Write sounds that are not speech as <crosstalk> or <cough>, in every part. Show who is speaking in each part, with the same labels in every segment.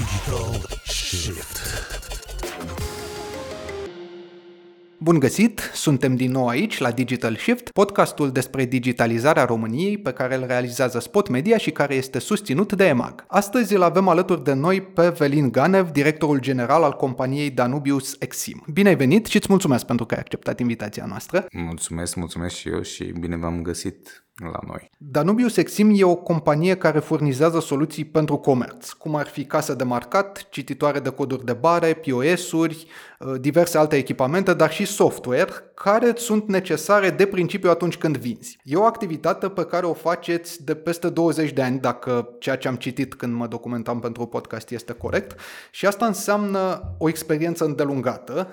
Speaker 1: Digital Shift.
Speaker 2: Bun găsit! Suntem din nou aici la Digital Shift, podcastul despre digitalizarea României pe care îl realizează Spot Media și care este susținut de EMAG. Astăzi îl avem alături de noi pe Velin Ganev, directorul general al companiei Danubius Exim. Bine ai venit și îți mulțumesc pentru că ai acceptat invitația noastră.
Speaker 3: Mulțumesc, mulțumesc și eu și bine v-am găsit la noi.
Speaker 2: Danubius Exim e o companie care furnizează soluții pentru comerț, cum ar fi case de marcat, cititoare de coduri de bare, POS-uri, uh, diverse alte echipamente, dar și software, care sunt necesare de principiu atunci când vinzi. E o activitate pe care o faceți de peste 20 de ani, dacă ceea ce am citit când mă documentam pentru podcast este corect, și asta înseamnă o experiență îndelungată,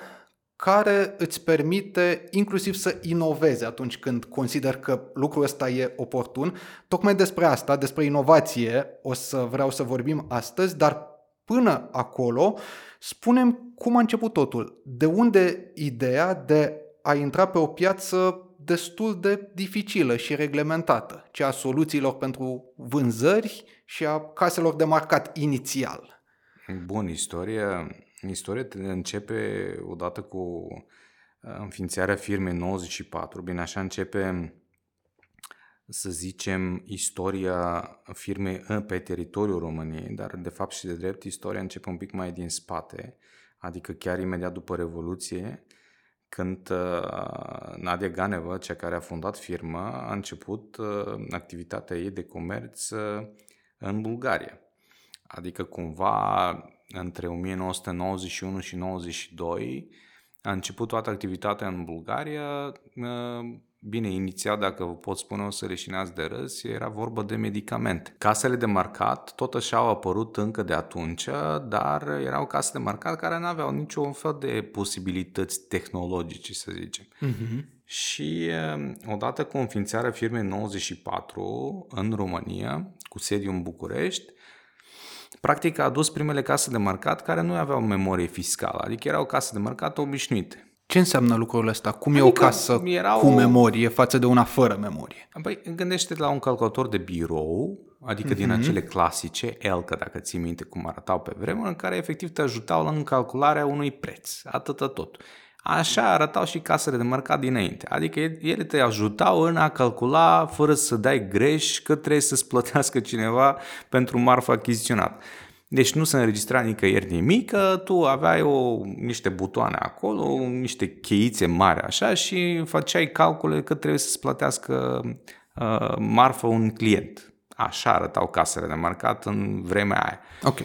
Speaker 2: care îți permite inclusiv să inovezi atunci când consider că lucrul ăsta e oportun. Tocmai despre asta, despre inovație, o să vreau să vorbim astăzi, dar până acolo, spunem cum a început totul. De unde ideea de a intra pe o piață destul de dificilă și reglementată, cea a soluțiilor pentru vânzări și a caselor de marcat inițial.
Speaker 3: Bun, istoria Istoria începe odată cu uh, înființarea firmei 94. Bine, așa începe, să zicem, istoria firmei pe teritoriul României, dar de fapt și de drept istoria începe un pic mai din spate, adică chiar imediat după Revoluție, când uh, Nadia Ganeva, cea care a fondat firma, a început uh, activitatea ei de comerț în Bulgaria. Adică cumva între 1991 și 92 a început toată activitatea în Bulgaria. Bine, inițial, dacă vă pot spune, o să leșinați de râs, era vorba de medicamente. Casele de marcat tot așa au apărut încă de atunci, dar erau case de marcat care nu aveau niciun fel de posibilități tehnologice, să zicem. Uh-huh. Și odată cu înființarea firmei 94 în România, cu sediu în București, Practic a adus primele case de marcat care nu aveau memorie fiscală, adică erau case de marcat obișnuite.
Speaker 2: Ce înseamnă lucrul ăsta? Cum adică e o adică casă erau... cu memorie față de una fără memorie?
Speaker 3: Păi gândește la un calculator de birou, adică mm-hmm. din mhm. acele clasice, Elcă, dacă ții minte cum arătau pe vremuri, în care efectiv te ajutau în calcularea unui preț, atâta tot. Așa arătau și casele de marcat dinainte. Adică ele te ajutau în a calcula fără să dai greș că trebuie să-ți plătească cineva pentru marfa achiziționată. Deci nu se înregistra nicăieri nimic, că tu aveai o, niște butoane acolo, niște cheițe mari așa și făceai calcule că trebuie să-ți plătească uh, marfă un client. Așa arătau casele de marcat în vremea aia.
Speaker 2: Ok.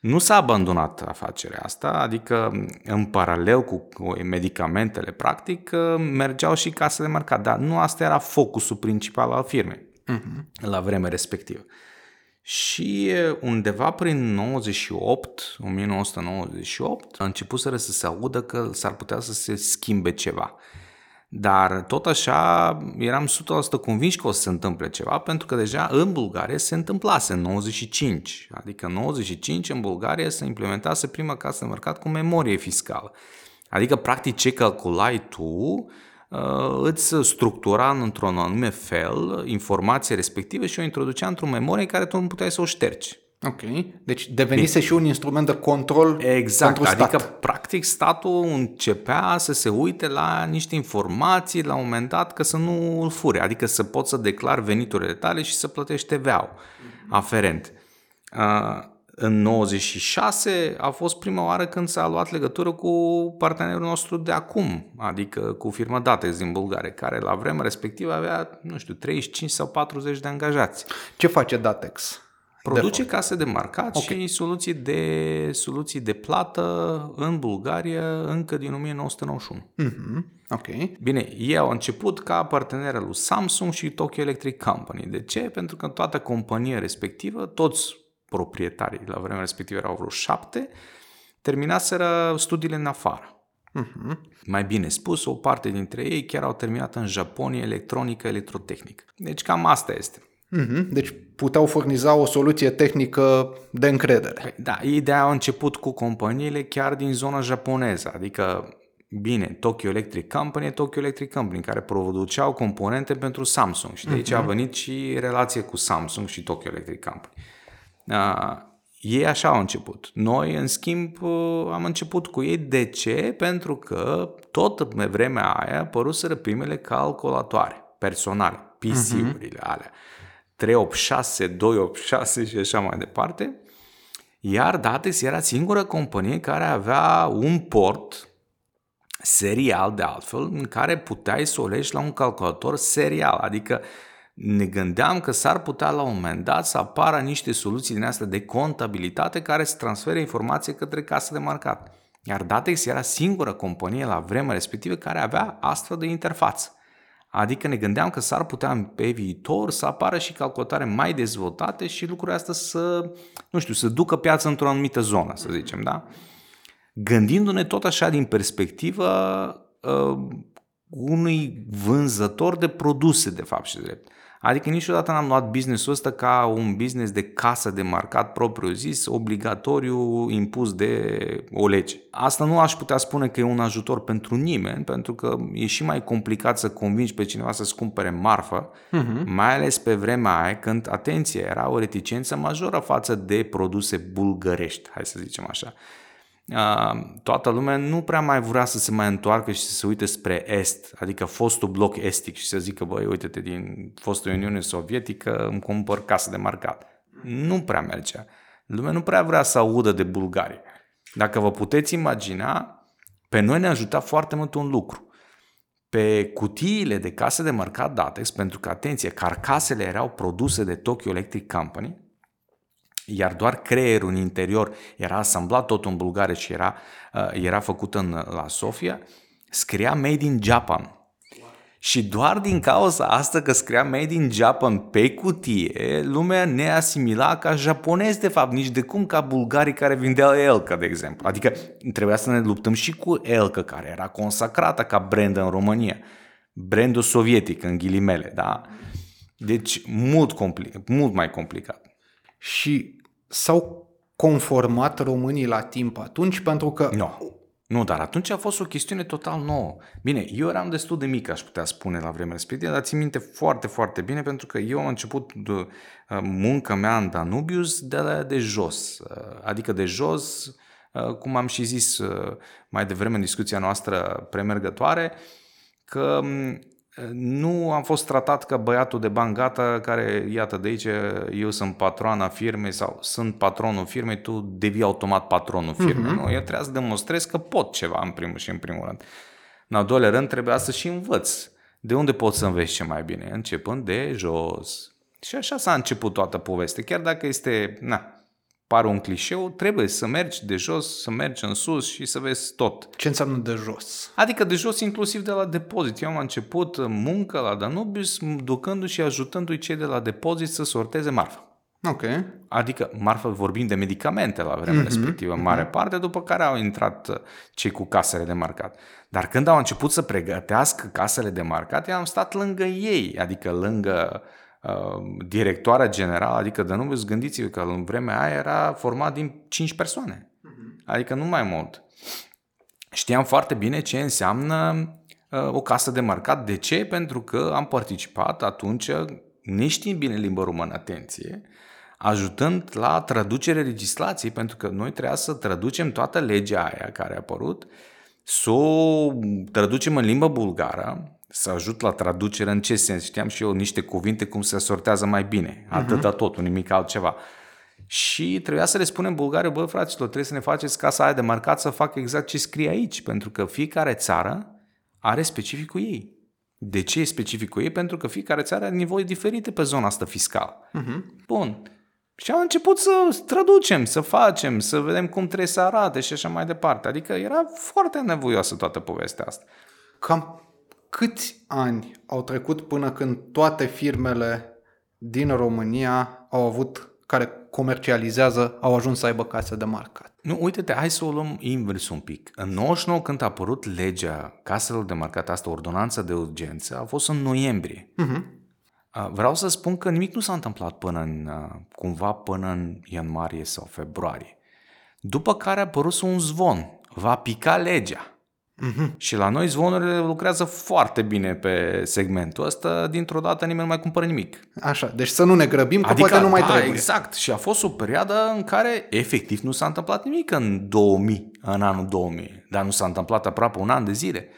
Speaker 3: Nu s-a abandonat afacerea asta, adică în paralel cu medicamentele, practic, mergeau și casele marcat, dar nu asta era focusul principal al firmei uh-huh. la vremea respectivă. Și undeva prin 98, 1998, a început să se audă că s-ar putea să se schimbe ceva. Dar tot așa eram 100% convins că o să se întâmple ceva, pentru că deja în Bulgaria se întâmplase în 95. Adică în 95 în Bulgaria se implementase prima casă de mercat cu memorie fiscală. Adică practic ce calculai tu uh, îți structura într-un anume fel informația respectivă și o introducea într-o memorie care tu nu puteai să o ștergi.
Speaker 2: Ok. Deci devenise Bine. și un instrument de control
Speaker 3: exact,
Speaker 2: pentru stat.
Speaker 3: adică practic statul începea să se uite la niște informații la un moment dat că să nu îl fure, adică să poți să declar veniturile tale și să plătești TVA-ul aferent. Uh, în 96 a fost prima oară când s-a luat legătură cu partenerul nostru de acum, adică cu firma Datex din Bulgaria, care la vremea respectivă avea, nu știu, 35 sau 40 de angajați.
Speaker 2: Ce face Datex?
Speaker 3: Produce de case de marcat okay. și soluții de, soluții de plată în Bulgaria încă din 1991.
Speaker 2: Mm-hmm. Ok.
Speaker 3: Bine, ei au început ca partener lui Samsung și Tokyo Electric Company. De ce? Pentru că toată compania respectivă, toți proprietarii la vremea respectivă erau vreo șapte, terminaseră studiile în afară. Uh-huh. Mai bine spus, o parte dintre ei chiar au terminat în Japonia electronică, electrotehnică. Deci cam asta este.
Speaker 2: Mm-hmm. Deci puteau furniza o soluție tehnică de încredere. Păi,
Speaker 3: da, ideea a început cu companiile chiar din zona japoneză, adică Bine, Tokyo Electric Company, Tokyo Electric Company, care produceau componente pentru Samsung și de aici uh-huh. a venit și relația cu Samsung și Tokyo Electric Company. Uh, ei așa au început. Noi, în schimb, uh, am început cu ei. De ce? Pentru că tot pe vremea aia păruseră primele calculatoare personale, PC-urile uh-huh. alea. 386, 286 și așa mai departe. Iar Datex era singura companie care avea un port serial de altfel în care puteai să o legi la un calculator serial, adică ne gândeam că s-ar putea la un moment dat să apară niște soluții din astea de contabilitate care să transfere informație către casă de marcat. Iar Datex era singura companie la vremea respectivă care avea astfel de interfață. Adică ne gândeam că s-ar putea pe viitor să apară și calculatoare mai dezvoltate și lucrurile astea să, nu știu, să ducă piața într-o anumită zonă, să zicem, da? Gândindu-ne tot așa din perspectivă uh, unui vânzător de produse, de fapt și drept. Adică niciodată n-am luat businessul ăsta ca un business de casă de marcat propriu zis, obligatoriu, impus de o lege. Asta nu aș putea spune că e un ajutor pentru nimeni, pentru că e și mai complicat să convingi pe cineva să-ți cumpere marfă, uh-huh. mai ales pe vremea aia când, atenție, era o reticență majoră față de produse bulgărești, hai să zicem așa toată lumea nu prea mai vrea să se mai întoarcă și să se uite spre Est, adică fostul bloc estic și să zică, băi, uite-te, din fostul Uniune Sovietică îmi cumpăr casă de marcat. Nu prea mergea. Lumea nu prea vrea să audă de Bulgaria. Dacă vă puteți imagina, pe noi ne ajuta foarte mult un lucru. Pe cutiile de case de marcat Datex, pentru că, atenție, carcasele erau produse de Tokyo Electric Company, iar doar creierul în interior era asamblat tot în bulgare și era, uh, era făcut în, la Sofia, scria Made in Japan. Și doar din cauza asta că scria Made in Japan pe cutie, lumea ne asimila ca japonez de fapt, nici de cum ca bulgarii care vindeau Elca, de exemplu. Adică trebuia să ne luptăm și cu Elca, care era consacrată ca brand în România. Brandul sovietic, în ghilimele, da? Deci mult, compli- mult mai complicat.
Speaker 2: Și s-au conformat românii la timp atunci pentru că...
Speaker 3: Nu. Nu, dar atunci a fost o chestiune total nouă. Bine, eu eram destul de mic, aș putea spune, la vremea respectivă, dar țin minte foarte, foarte bine pentru că eu am început de, uh, munca mea în Danubius de, la, de jos. Uh, adică de jos, uh, cum am și zis mai devreme în discuția noastră premergătoare, că nu am fost tratat ca băiatul de bani gata care, iată de aici, eu sunt patroana firmei sau sunt patronul firmei, tu devii automat patronul firmei. Uh-huh. Nu, eu trebuie să demonstrez că pot ceva în primul și în primul rând. În al doilea rând trebuia să și învăț. De unde pot să înveți ce mai bine? Începând de jos. Și așa s-a început toată povestea. Chiar dacă este, na, pare un clișeu, trebuie să mergi de jos, să mergi în sus și să vezi tot.
Speaker 2: Ce înseamnă de jos?
Speaker 3: Adică de jos inclusiv de la depozit. Eu am început muncă la Danubius ducându-și și ajutându-i cei de la depozit să sorteze marfa.
Speaker 2: Ok.
Speaker 3: Adică marfă vorbim de medicamente la vremea mm-hmm, respectivă, în mare mm-hmm. parte, după care au intrat uh, cei cu casele de marcat. Dar când au început să pregătească casele de marcat, eu am stat lângă ei, adică lângă uh, Uh, directoarea generală, adică de nu gândiți-vă că în vremea aia era format din 5 persoane. Uh-huh. Adică nu mai mult. Știam foarte bine ce înseamnă uh, o casă de marcat. De ce? Pentru că am participat atunci, neștiind bine limba română, atenție, ajutând la traducerea legislației, pentru că noi trebuia să traducem toată legea aia care a apărut, să o traducem în limba bulgară, să ajut la traducere în ce sens? Știam și eu niște cuvinte cum se sortează mai bine. Mhm. Atâta uh-huh. totul, nimic altceva. Și trebuia să le spunem bulgarii, bă, fraților, trebuie să ne faceți casa aia de marcat să facă exact ce scrie aici, pentru că fiecare țară are specificul ei. De ce e specificul ei? Pentru că fiecare țară are nivoi diferite pe zona asta fiscală. Uh-huh. Bun. Și am început să traducem, să facem, să vedem cum trebuie să arate și așa mai departe. Adică era foarte nevoioasă toată povestea asta.
Speaker 2: Cam câți ani au trecut până când toate firmele din România au avut, care comercializează, au ajuns să aibă case de marcat?
Speaker 3: Nu, uite-te, hai să o luăm invers un pic. În 99, când a apărut legea caselor de marcat, asta, ordonanța de urgență, a fost în noiembrie. Uh-huh. Vreau să spun că nimic nu s-a întâmplat până în, cumva până în ianuarie sau februarie. După care a apărut un zvon. Va pica legea. Uh-huh. Și la noi zvonurile lucrează foarte bine pe segmentul ăsta, dintr-o dată nimeni nu mai cumpără nimic.
Speaker 2: Așa, deci să nu ne grăbim, că adică, poate nu mai
Speaker 3: da,
Speaker 2: trebuie.
Speaker 3: exact. Și a fost o perioadă în care efectiv nu s-a întâmplat nimic în 2000, în anul 2000, dar nu s-a întâmplat aproape un an de zile.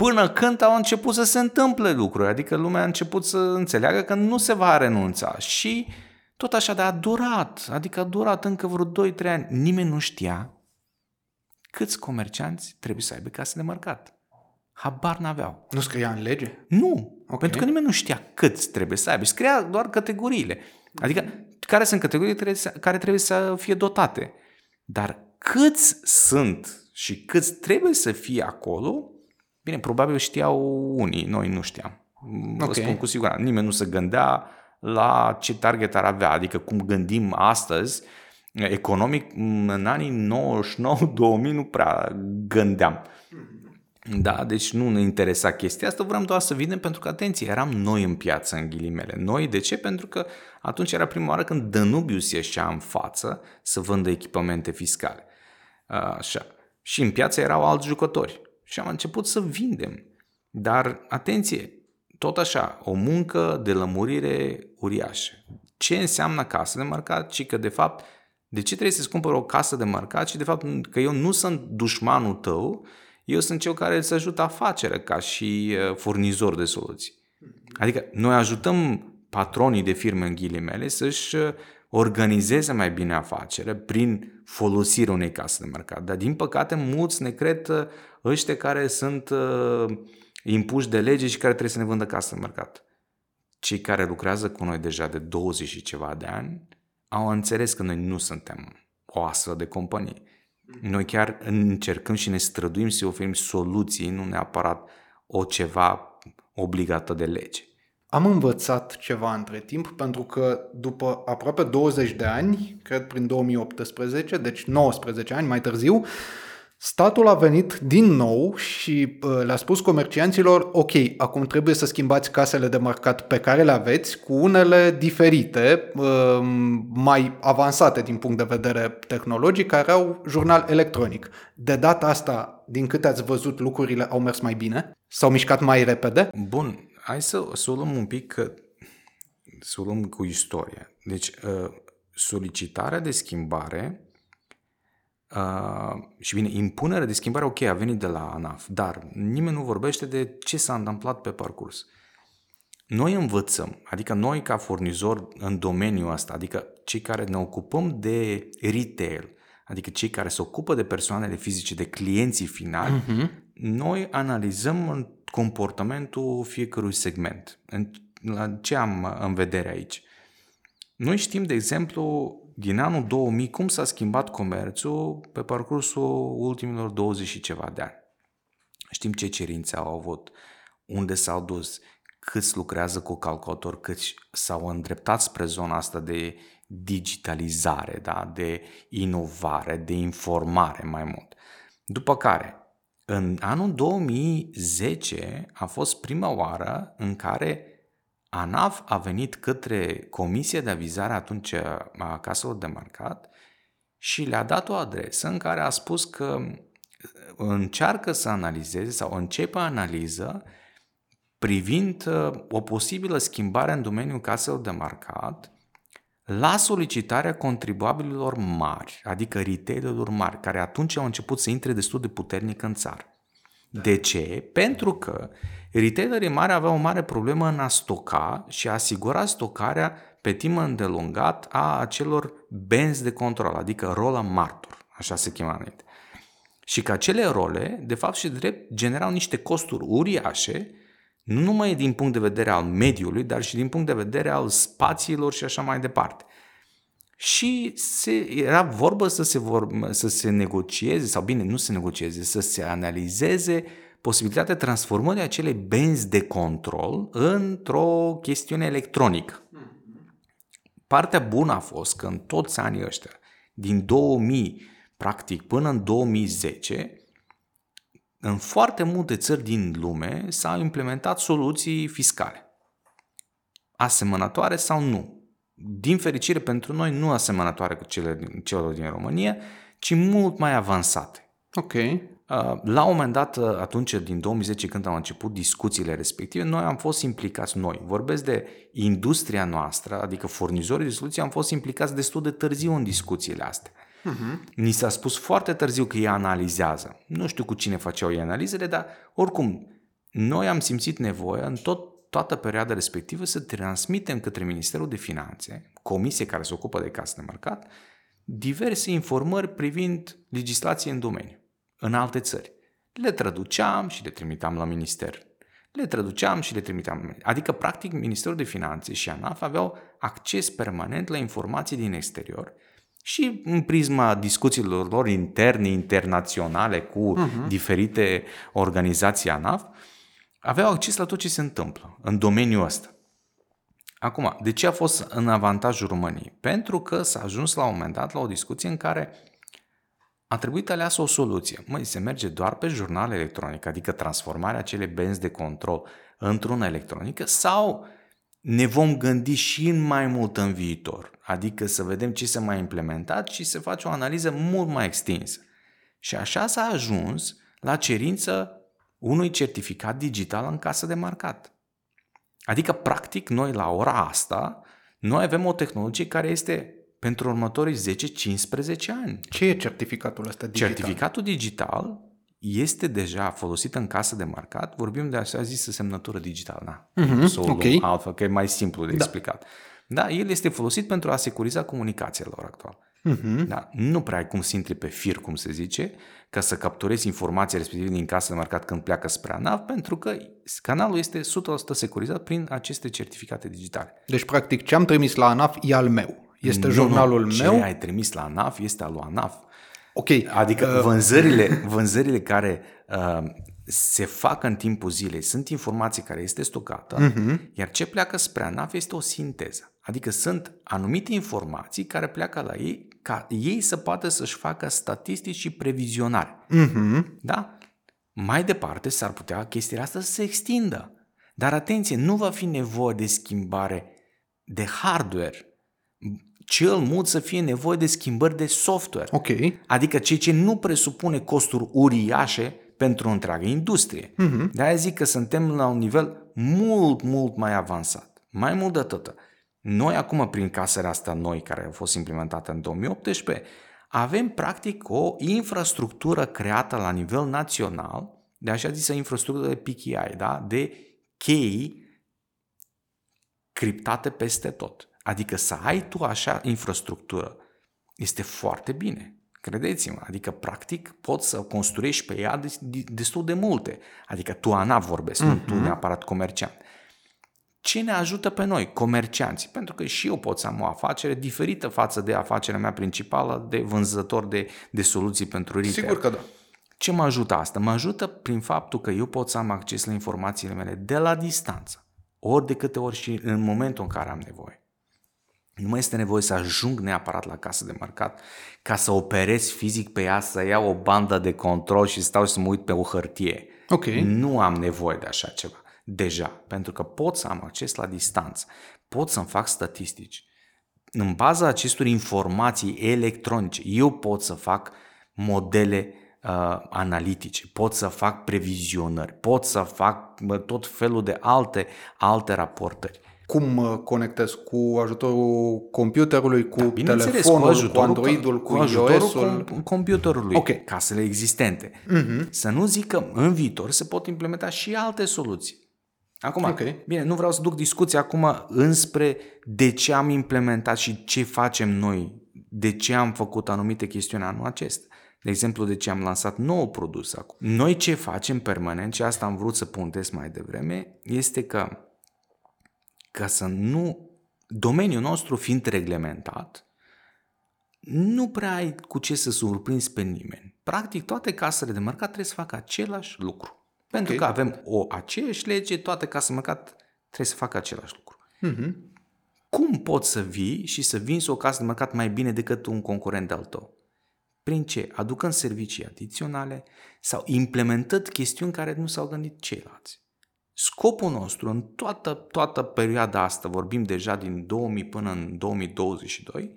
Speaker 3: Până când au început să se întâmple lucruri, adică lumea a început să înțeleagă că nu se va renunța și tot așa, dar a durat, adică a durat încă vreo 2-3 ani. Nimeni nu știa câți comercianți trebuie să aibă casă de marcat. Habar n-aveau.
Speaker 2: Nu scria în lege?
Speaker 3: Nu, okay. pentru că nimeni nu știa câți trebuie să aibă. Scria doar categoriile. Adică care sunt categoriile care trebuie să fie dotate. Dar câți sunt și câți trebuie să fie acolo, bine, probabil știau unii, noi nu știam. Okay. Vă spun cu siguranță. Nimeni nu se gândea la ce target ar avea, adică cum gândim astăzi, economic, în anii 99-2000 nu prea gândeam. Da, deci nu ne interesa chestia asta, vreau doar să vedem pentru că, atenție, eram noi în piață, în ghilimele. Noi, de ce? Pentru că atunci era prima oară când Danubius ieșea în față să vândă echipamente fiscale. Așa. Și în piață erau alți jucători. Și am început să vindem. Dar, atenție, tot așa, o muncă de lămurire uriașă. Ce înseamnă casă de marcat? Și că, de fapt, de ce trebuie să-ți cumpăr o casă de marcat și, de fapt, că eu nu sunt dușmanul tău, eu sunt cel care îți ajută afacerea ca și uh, furnizor de soluții. Adică noi ajutăm patronii de firme în ghilimele să-și uh, organizeze mai bine afacerea prin folosirea unei case de marcat. Dar din păcate mulți ne cred uh, ăștia care sunt uh, impuși de lege și care trebuie să ne vândă casă de marcat. Cei care lucrează cu noi deja de 20 și ceva de ani au înțeles că noi nu suntem o astfel de companie. Noi chiar încercăm și ne străduim să oferim soluții, nu neapărat o ceva obligată de lege.
Speaker 2: Am învățat ceva între timp pentru că după aproape 20 de ani, cred prin 2018, deci 19 ani mai târziu, Statul a venit din nou și uh, le-a spus comercianților, ok, acum trebuie să schimbați casele de marcat pe care le aveți cu unele diferite, uh, mai avansate din punct de vedere tehnologic, care au jurnal electronic. De data asta, din câte ați văzut, lucrurile au mers mai bine? S-au mișcat mai repede?
Speaker 3: Bun, hai să, să o luăm un pic, că, să o luăm cu istoria. Deci, uh, solicitarea de schimbare Uh, și bine, impunerea de schimbare, ok, a venit de la ANAF, dar nimeni nu vorbește de ce s-a întâmplat pe parcurs. Noi învățăm, adică noi ca furnizor în domeniul ăsta, adică cei care ne ocupăm de retail, adică cei care se ocupă de persoanele fizice, de clienții finali, uh-huh. noi analizăm comportamentul fiecărui segment. La ce am în vedere aici? Noi știm, de exemplu, din anul 2000, cum s-a schimbat comerțul pe parcursul ultimilor 20 și ceva de ani. Știm ce cerințe au avut, unde s-au dus, câți lucrează cu calculator, câți s-au îndreptat spre zona asta de digitalizare, da? de inovare, de informare mai mult. După care, în anul 2010 a fost prima oară în care ANAF a venit către Comisia de Avizare atunci a caselor de marcat și le-a dat o adresă în care a spus că încearcă să analizeze sau începe analiză privind uh, o posibilă schimbare în domeniul caselor de marcat la solicitarea contribuabililor mari, adică retailerilor mari, care atunci au început să intre destul de puternic în țară. De ce? Pentru că retailerii mari aveau o mare problemă în a stoca și a asigura stocarea pe timp îndelungat a acelor benzi de control, adică rola martor, așa se chema înainte. Și că acele role, de fapt și de drept, generau niște costuri uriașe, nu numai din punct de vedere al mediului, dar și din punct de vedere al spațiilor și așa mai departe. Și se, era vorbă să se, vor, să se negocieze, sau bine, nu se negocieze, să se analizeze posibilitatea transformării acelei benzi de control într-o chestiune electronică. Partea bună a fost că în toți anii ăștia, din 2000 practic până în 2010, în foarte multe țări din lume s-au implementat soluții fiscale. Asemănătoare sau nu. Din fericire pentru noi, nu asemănătoare cu cele din, celor din România, ci mult mai avansate.
Speaker 2: Ok.
Speaker 3: Uh, La un moment dat, uh, atunci, din 2010, când au început discuțiile respective, noi am fost implicați, noi, vorbesc de industria noastră, adică furnizorii de soluții, am fost implicați destul de târziu în discuțiile astea. Uh-huh. Ni s-a spus foarte târziu că ei analizează. Nu știu cu cine făceau ei analizele, dar oricum, noi am simțit nevoia în tot, toată perioada respectivă să transmitem către Ministerul de Finanțe, comisie care se ocupă de casă de mercat, diverse informări privind legislație în domeniu, în alte țări. Le traduceam și le trimiteam la minister. Le traduceam și le trimiteam. Adică, practic, Ministerul de Finanțe și ANAF aveau acces permanent la informații din exterior și în prisma discuțiilor lor interne, internaționale cu uh-huh. diferite organizații ANAF, aveau acces la tot ce se întâmplă în domeniul ăsta. Acum, de ce a fost în avantajul României? Pentru că s-a ajuns la un moment dat la o discuție în care a trebuit aleasă o soluție. Măi, se merge doar pe jurnal electronic, adică transformarea acelei benzi de control într-una electronică sau ne vom gândi și în mai mult în viitor, adică să vedem ce s-a mai implementat și să face o analiză mult mai extinsă. Și așa s-a ajuns la cerință unui certificat digital în casă de marcat. Adică, practic, noi la ora asta, noi avem o tehnologie care este pentru următorii 10-15 ani.
Speaker 2: Ce e certificatul ăsta digital?
Speaker 3: Certificatul digital este deja folosit în casă de marcat, vorbim de așa zisă semnătură digitală, na,
Speaker 2: Mhm,
Speaker 3: să o luăm
Speaker 2: ok.
Speaker 3: altfel, că e mai simplu de explicat. Da, el este folosit pentru a securiza comunicația la ora actuală.
Speaker 2: Mhm.
Speaker 3: Da, nu prea ai cum să intri pe fir, cum se zice, ca să capturezi informația respectivă din casă de marcat când pleacă spre ANAV, pentru că canalul este 100% securizat prin aceste certificate digitale.
Speaker 2: Deci, practic, ce am trimis la ANAF e al meu. Este
Speaker 3: Nu,
Speaker 2: jurnalul
Speaker 3: nu,
Speaker 2: meu.
Speaker 3: Ce ai trimis la ANAF este al lui ANAF.
Speaker 2: Ok.
Speaker 3: Adică vânzările, vânzările care uh, se fac în timpul zilei sunt informații care este stocată, uh-huh. iar ce pleacă spre ANAF este o sinteză. Adică sunt anumite informații care pleacă la ei ca ei să poată să-și facă statistici și previzionare.
Speaker 2: Uh-huh.
Speaker 3: Da? Mai departe s-ar putea chestia asta să se extindă. Dar atenție, nu va fi nevoie de schimbare de hardware. Cel mult să fie nevoie de schimbări de software.
Speaker 2: Ok.
Speaker 3: Adică ceea ce nu presupune costuri uriașe pentru o întreagă industrie. Uh-huh. De-aia zic că suntem la un nivel mult, mult mai avansat. Mai mult de atât. Noi acum, prin casele astea noi, care au fost implementate în 2018, avem practic o infrastructură creată la nivel național, de așa zisă infrastructură de PKI, da? de chei criptate peste tot. Adică să ai tu așa infrastructură este foarte bine. Credeți-mă, adică practic poți să construiești pe ea destul de multe. Adică tu, Ana, vorbesc, uh-huh. nu tu neapărat comerciant. Ce ne ajută pe noi, comercianți? Pentru că și eu pot să am o afacere diferită față de afacerea mea principală de vânzător de, de soluții pentru retail.
Speaker 2: Sigur că da.
Speaker 3: Ce mă ajută asta? Mă ajută prin faptul că eu pot să am acces la informațiile mele de la distanță, ori de câte ori și în momentul în care am nevoie. Nu mai este nevoie să ajung neapărat la casă de marcat ca să operez fizic pe ea, să iau o bandă de control și stau și să mă uit pe o hârtie.
Speaker 2: Ok.
Speaker 3: Nu am nevoie de așa ceva. Deja. Pentru că pot să am acces la distanță. Pot să-mi fac statistici. În baza acestor informații electronice, eu pot să fac modele uh, analitice, pot să fac previzionări, pot să fac uh, tot felul de alte, alte raportări.
Speaker 2: Cum mă conectez? Cu ajutorul computerului, cu
Speaker 3: Bineînțeles,
Speaker 2: telefonul, cu,
Speaker 3: ajutorul,
Speaker 2: Androidul, cu,
Speaker 3: cu ajutorul
Speaker 2: iOS-ul?
Speaker 3: com- computerului,
Speaker 2: Ok.
Speaker 3: casele existente. Să nu zic că în viitor se pot implementa și alte soluții. Acum,
Speaker 2: Ok.
Speaker 3: bine, nu vreau să duc discuția acum înspre de ce am implementat și ce facem noi, de ce am făcut anumite chestiuni anul acesta. De exemplu, de ce am lansat nou produs acum. Noi ce facem permanent, și asta am vrut să puntez mai devreme, este că ca să nu, domeniul nostru fiind reglementat, nu prea ai cu ce să surprinzi pe nimeni. Practic, toate casele de mercat trebuie să facă același lucru. Pentru
Speaker 2: Ok.
Speaker 3: că avem o aceeași lege, toate casele de mercat trebuie să facă același lucru.
Speaker 2: Mhm.
Speaker 3: Cum poți să vii și să vinzi o casă de mercat mai bine decât un concurent al tău? Prin ce? Aducând servicii adiționale sau implementând chestiuni care nu s-au gândit ceilalți. Scopul nostru în toată, toată perioada asta, vorbim deja din 2000 până în 2022,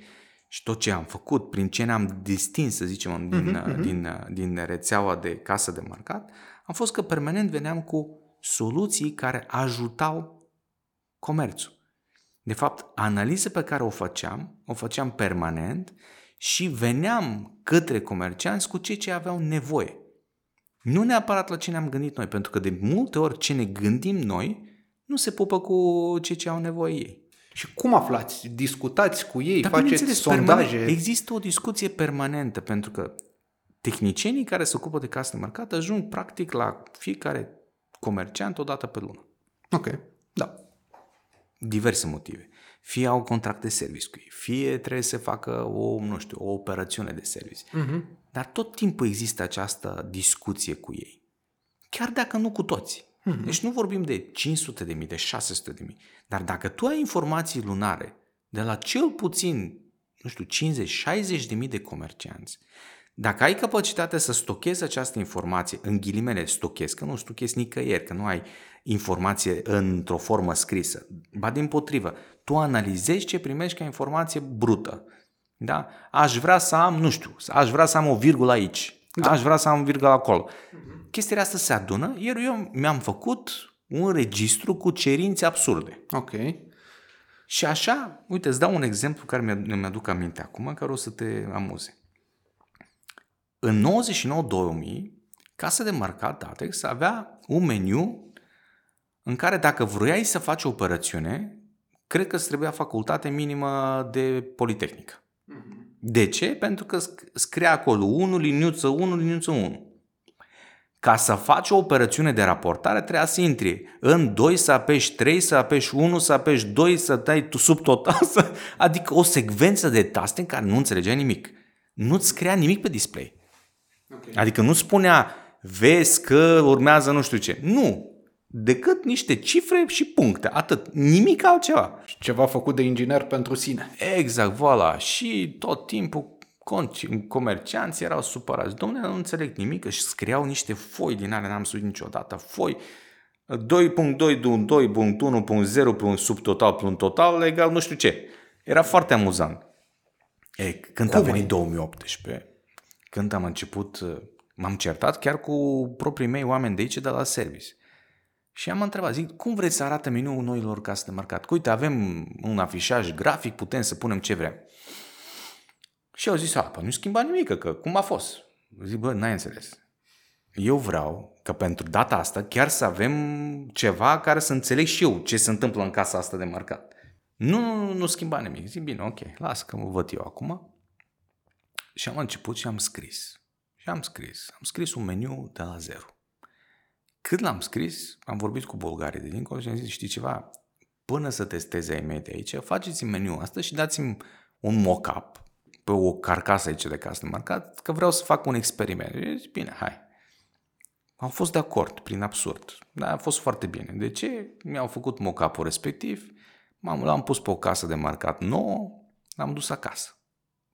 Speaker 3: și tot ce am făcut, prin ce ne-am distins, să zicem, din, uh-huh, din, uh, din rețeaua de casă de marcat, a fost că permanent veneam cu soluții care ajutau comerțul. De fapt, analiza pe care o făceam, o făceam permanent și veneam către comercianți cu ceea ce aveau nevoie. Nu neapărat la ce ne-am gândit noi, pentru că de multe ori ce ne gândim noi nu se pupă cu ceea ce au nevoie ei.
Speaker 2: Și cum aflați? Discutați cu ei? Dar faceți sondaje?
Speaker 3: Permanent, există o discuție permanentă, pentru că tehnicienii care se ocupă de casă de marcat ajung practic la fiecare comerciant o dată pe lună.
Speaker 2: Ok, da.
Speaker 3: Diverse motive. Fie au contract de service cu ei, fie trebuie să facă o, nu știu, o operațiune de service. Uh-huh. Dar tot timpul există această discuție cu ei. Chiar dacă nu cu toți. Uh-huh. Deci nu vorbim de 500 de mii, de 600 de mii. Dar dacă tu ai informații lunare de la cel puțin, nu știu, 50-60 de mii de comercianți, dacă ai capacitatea să stochezi această informație, în ghilimele stochezi, că nu stochezi nicăieri, că nu ai informație într-o formă scrisă, ba din potrivă, tu analizezi ce primești ca informație brută. Da? Aș vrea să am, nu știu, aș vrea să am o virgulă aici, da. aș vrea să am o virgulă acolo. Chestiile astea se adună, iar eu mi-am făcut un registru cu cerințe absurde.
Speaker 2: Ok.
Speaker 3: Și așa, uite, îți dau un exemplu care mi-aduc aminte acum, care o să te amuze. În 99-2000, casa de marcat Datex avea un meniu în care dacă vroiai să faci o operațiune, cred că îți trebuia facultate minimă de politehnică. De ce? Pentru că scria acolo 1, liniuță 1, liniuță 1. Ca să faci o operațiune de raportare, trebuia să intri în 2, să apeși 3, să apeși 1, să apeși 2, să dai sub total, <laughs> să... adică o secvență de taste în care nu înțelegeai nimic. Nu-ți scria nimic pe display. Okay. Adică nu spunea, vezi că urmează nu știu ce. Nu, decât niște cifre și puncte, atât, nimic altceva.
Speaker 2: Ceva făcut de inginer pentru sine.
Speaker 3: Exact, voilà. Și tot timpul comercianții erau supărați. Domnule, nu înțeleg nimic, își scriau niște foi din ale, n-am studiat niciodată, foi 2.2, 2.1.0, subtotal, total, egal nu știu ce. Era foarte amuzant. E, când Cum a venit 2018, când am început, m-am certat chiar cu proprii mei oameni de aici de la service. Și am întrebat, zic, cum vreți să arate meniul noilor case de marcat? Uite, avem un afișaj grafic, putem să punem ce vrem. Și au zis, a, păi nu schimba nimic, că cum a fost? Zic, bă, n-ai înțeles. Eu vreau că pentru data asta chiar să avem ceva care să înțeleg și eu ce se întâmplă în casa asta de marcat. Nu, nu, nu schimba nimic. Zic, bine, ok, las că mă văd eu acum. Și am început și am scris. Și am scris. Am scris un meniu de la zero. Cât l-am scris, am vorbit cu bulgarii de dincolo și am zis, știi ceva, până să testeze ai mei de aici, faceți-mi meniul asta și dați-mi un mock-up pe o carcasă aici de casă marcat, că vreau să fac un experiment. Și zis, bine, hai. Am fost de acord, prin absurd. Dar a fost foarte bine. De ce? Mi-au făcut mock-up-ul respectiv, m-am, l-am pus pe o casă de marcat nouă, l-am dus acasă.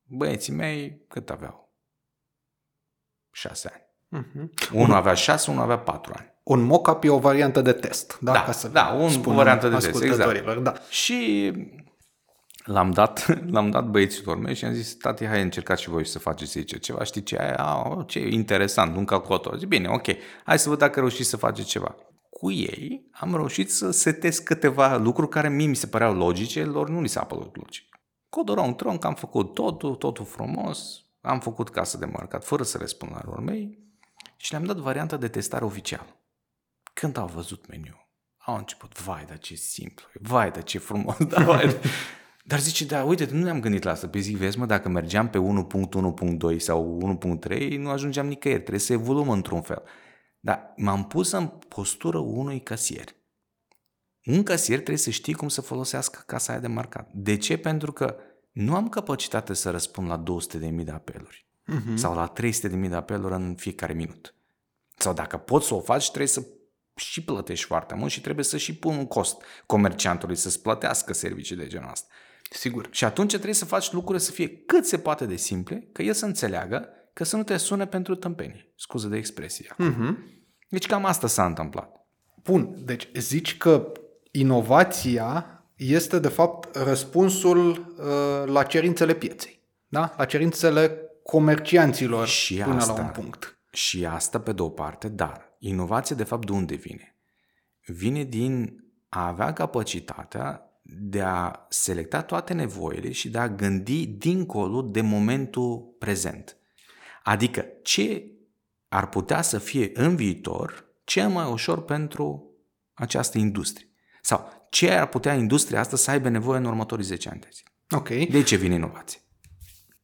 Speaker 3: Băieții mei, cât aveau? Șase ani. Uh-huh. Unul avea șase, unul avea patru ani.
Speaker 2: Un mock-up e o variantă de test, da?
Speaker 3: Da,
Speaker 2: Ca să
Speaker 3: da un, o variantă de test, exact.
Speaker 2: Da.
Speaker 3: Și l-am dat, <laughs> l-am dat băieților mei și am zis, tati, hai încercați și voi să faceți aici ceva. Știi ce? Aia, ce interesant, un calculator. Zic, bine, ok, hai să văd dacă reușiți să faceți ceva. Cu ei am reușit să setez câteva lucruri care mie mi se păreau logice, lor nu li s-a părut logic. Codoră un tronc, am făcut totul, totul frumos, am făcut casă de marcat fără să răspund la lor mei și le-am dat varianta de testare oficială. Când au văzut meniu, au început, vai, dar ce simplu, vai, dar ce frumos, <laughs> da, vai. Dar zice, da, uite, nu ne-am gândit la asta. Pe zi, vezi, mă, dacă mergeam pe 1.1.2 sau 1.3, nu ajungeam nicăieri. Trebuie să evoluăm într-un fel. Dar m-am pus în postură unui casier. Un casier trebuie să știe cum să folosească casa aia de marcat. De ce? Pentru că nu am capacitate să răspund la 200.000 de apeluri uh-huh. sau la 300.000 de apeluri în fiecare minut. Sau dacă poți să o faci, trebuie să și plătești foarte mult și trebuie să și pun un cost comerciantului să-ți plătească servicii de genul ăsta.
Speaker 2: Sigur.
Speaker 3: Și atunci trebuie să faci lucrurile să fie cât se poate de simple, că el să înțeleagă că să nu te sune pentru tâmpenii. Scuză de expresie. Uh-huh. Deci cam asta s-a întâmplat.
Speaker 2: Bun, deci zici că inovația este de fapt răspunsul uh, la cerințele pieței. Da? La cerințele comercianților
Speaker 3: Și
Speaker 2: până
Speaker 3: asta.
Speaker 2: la un punct.
Speaker 3: Și asta pe de o parte, dar inovația de fapt de unde vine? Vine din a avea capacitatea de a selecta toate nevoile și de a gândi dincolo de momentul prezent. Adică ce ar putea să fie în viitor cel mai ușor pentru această industrie? Sau ce ar putea industria asta să aibă nevoie în următorii 10 ani de zile?
Speaker 2: Ok.
Speaker 3: De ce vine inovație?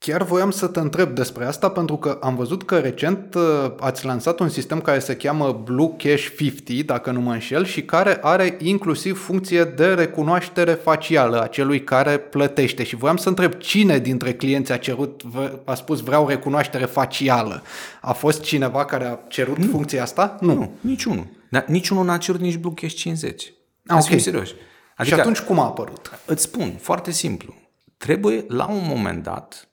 Speaker 2: Chiar voiam să te întreb despre asta pentru că am văzut că recent uh, ați lansat un sistem care se cheamă Blue Cash 50, dacă nu mă înșel, și care are inclusiv funcție de recunoaștere facială a celui care plătește. Și voiam să întreb cine dintre clienți a cerut, vă- a spus vreau recunoaștere facială. A fost cineva care a cerut nu. funcția asta? Nu.
Speaker 3: Nu, niciunul. Dar niciunul n-a cerut nici Blue Cash 50.
Speaker 2: Ah,
Speaker 3: Hai să fim
Speaker 2: ok.
Speaker 3: serioși.
Speaker 2: și atunci cum a apărut?
Speaker 3: Îți spun, foarte simplu. Trebuie, la un moment dat,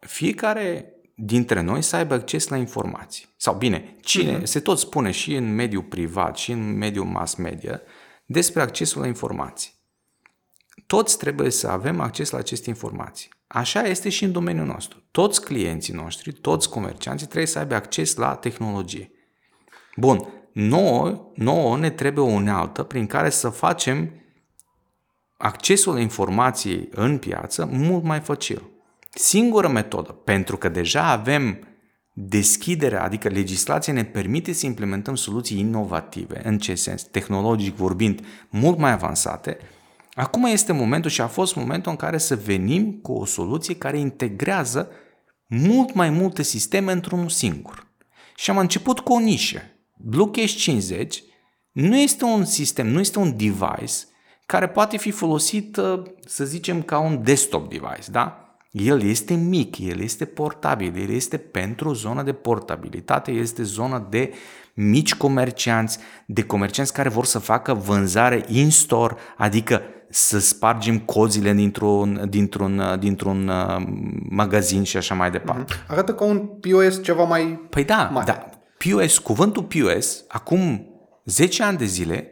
Speaker 3: fiecare dintre noi să aibă acces la informații. Sau bine, cine, uh-huh. se tot spune și în mediul privat și în mediul mass media despre accesul la informații. Toți trebuie să avem acces la aceste informații. Așa este și în domeniul nostru. Toți clienții noștri, toți comercianții trebuie să aibă acces la tehnologie. Bun, nouă, nouă ne trebuie o unealtă prin care să facem accesul la informații în piață mult mai facil. Singura metodă, pentru că deja avem deschiderea, adică legislația ne permite să implementăm soluții inovative, în ce sens? Tehnologic vorbind, mult mai avansate, acum este momentul și a fost momentul în care să venim cu o soluție care integrează mult mai multe sisteme într-unul singur. Și am început cu o nișă. Blue Cache 50 nu este un sistem, nu este un device care poate fi folosit, uh, să zicem, ca un desktop device, da? El este mic, el este portabil, el este pentru zona de portabilitate, este zona de mici comercianți, de comercianți care vor să facă vânzare in-store, adică să spargem cozile dintr-un, dintr-un, dintr-un uh, magazin și așa mai departe.
Speaker 2: Arată ca un POS ceva mai...
Speaker 3: Păi da,
Speaker 2: Mare.
Speaker 3: da. POS, cuvântul POS, acum 10 ani de zile,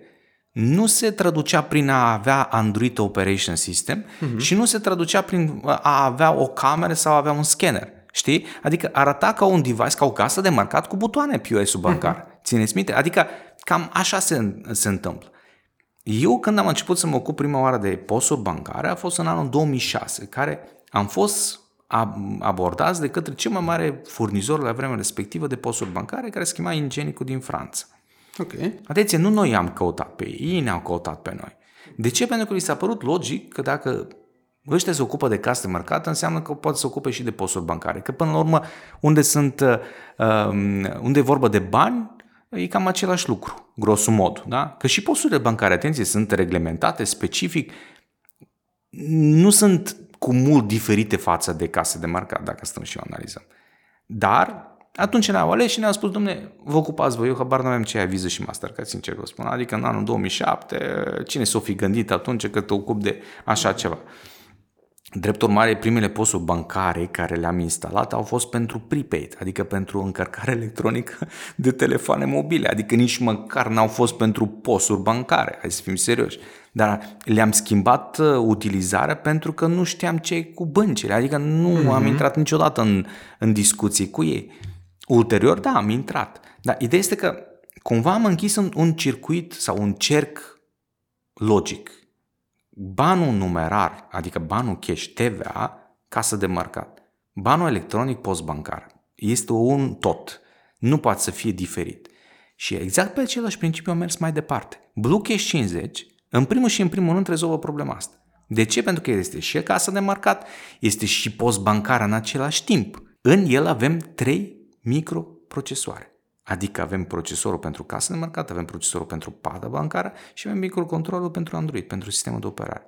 Speaker 3: nu se traducea prin a avea Android Operation System uh-huh. și nu se traducea prin a avea o cameră sau a avea un scanner. Știi? Adică arăta ca un device, ca o casă de marcat cu butoane POS-ul bancar. Uh-huh. Țineți minte? Adică cam așa se, se întâmplă. Eu când am început să mă ocup prima oară de posuri bancare a fost în anul 2006, care am fost abordați de către cel mai mare furnizor la vremea respectivă de posuri bancare care schimba ingenicul din Franța.
Speaker 2: Ok.
Speaker 3: Atenție, nu noi am căutat pe ei, ei ne-au căutat pe noi. De ce? Pentru că li s-a părut logic că dacă ăștia se ocupă de customer card, înseamnă că pot să se ocupe și de posturi bancare. Că până la urmă, unde sunt, uh, unde e vorba de bani, e cam același lucru, grosul mod. Da? Că și posturile bancare, atenție, sunt reglementate specific, nu sunt cu mult diferite față de case de marcat, dacă stăm și o analizăm. Dar atunci ne-au ales și ne-au spus, domne, vă ocupați voi, eu habar nu avem ce ai viză și Mastercard, sincer vă spun. Adică în anul 2007, cine s-o fi gândit atunci că te ocupi de așa ceva? Drept urmare, primele posturi bancare care le-am instalat au fost pentru prepaid, adică pentru încărcare electronică de telefoane mobile, adică nici măcar n-au fost pentru posturi bancare, hai să fim serioși. Dar le-am schimbat utilizarea pentru că nu știam ce e cu băncile, adică nu mm-hmm. am intrat niciodată în, în discuții cu ei. Ulterior, da, am intrat. Dar ideea este că cumva am închis un, un circuit sau un cerc logic. Banul numerar, adică banul cash TVA, casă de marcat. Banul electronic post-bancar. Este un tot. Nu poate să fie diferit. Și exact pe același principiu am mers mai departe. Blue Cash 50, în primul și în primul rând, rezolvă problema asta. De ce? Pentru că este și casă de marcat, este și post-bancar în același timp. În el avem trei microprocesoare. Adică avem procesorul pentru casă de marcat, avem procesorul pentru padă bancară și avem microcontrolul pentru Android, pentru sistemul de operare.